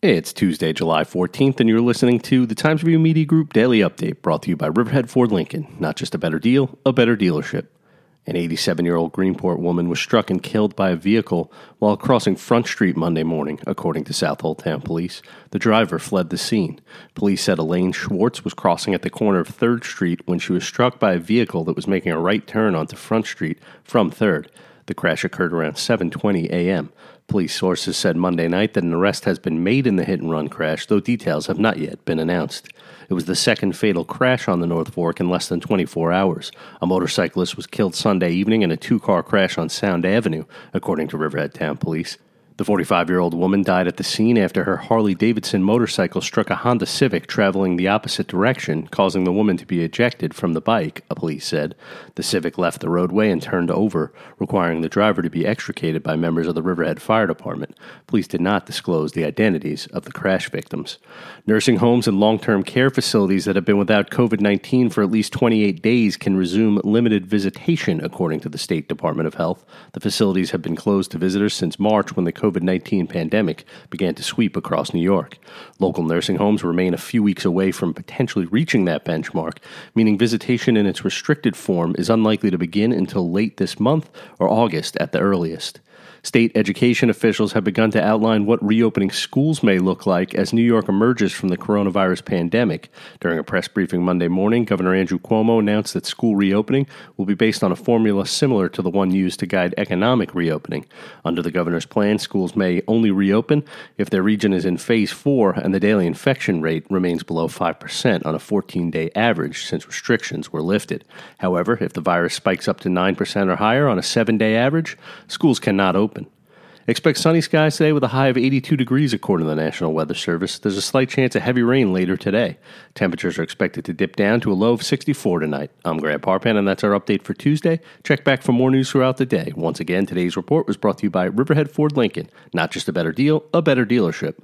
It's Tuesday, July 14th, and you're listening to the Times Review Media Group Daily Update brought to you by Riverhead Ford Lincoln. Not just a better deal, a better dealership. An 87 year old Greenport woman was struck and killed by a vehicle while crossing Front Street Monday morning, according to Southold Town Police. The driver fled the scene. Police said Elaine Schwartz was crossing at the corner of 3rd Street when she was struck by a vehicle that was making a right turn onto Front Street from 3rd. The crash occurred around 7:20 a.m. Police sources said Monday night that an arrest has been made in the hit and run crash, though details have not yet been announced. It was the second fatal crash on the North Fork in less than 24 hours. A motorcyclist was killed Sunday evening in a two car crash on Sound Avenue, according to Riverhead Town Police. The 45 year old woman died at the scene after her Harley Davidson motorcycle struck a Honda Civic traveling the opposite direction, causing the woman to be ejected from the bike, a police said. The Civic left the roadway and turned over, requiring the driver to be extricated by members of the Riverhead Fire Department. Police did not disclose the identities of the crash victims. Nursing homes and long term care facilities that have been without COVID 19 for at least 28 days can resume limited visitation, according to the State Department of Health. The facilities have been closed to visitors since March when the COVID COVID 19 pandemic began to sweep across New York. Local nursing homes remain a few weeks away from potentially reaching that benchmark, meaning visitation in its restricted form is unlikely to begin until late this month or August at the earliest. State education officials have begun to outline what reopening schools may look like as New York emerges from the coronavirus pandemic. During a press briefing Monday morning, Governor Andrew Cuomo announced that school reopening will be based on a formula similar to the one used to guide economic reopening. Under the governor's plan, schools may only reopen if their region is in phase four and the daily infection rate remains below 5% on a 14 day average since restrictions were lifted. However, if the virus spikes up to 9% or higher on a seven day average, schools cannot open Expect sunny skies today with a high of 82 degrees according to the National Weather Service. There's a slight chance of heavy rain later today. Temperatures are expected to dip down to a low of 64 tonight. I'm Grant Parpan, and that's our update for Tuesday. Check back for more news throughout the day. Once again, today's report was brought to you by Riverhead Ford Lincoln. Not just a better deal, a better dealership.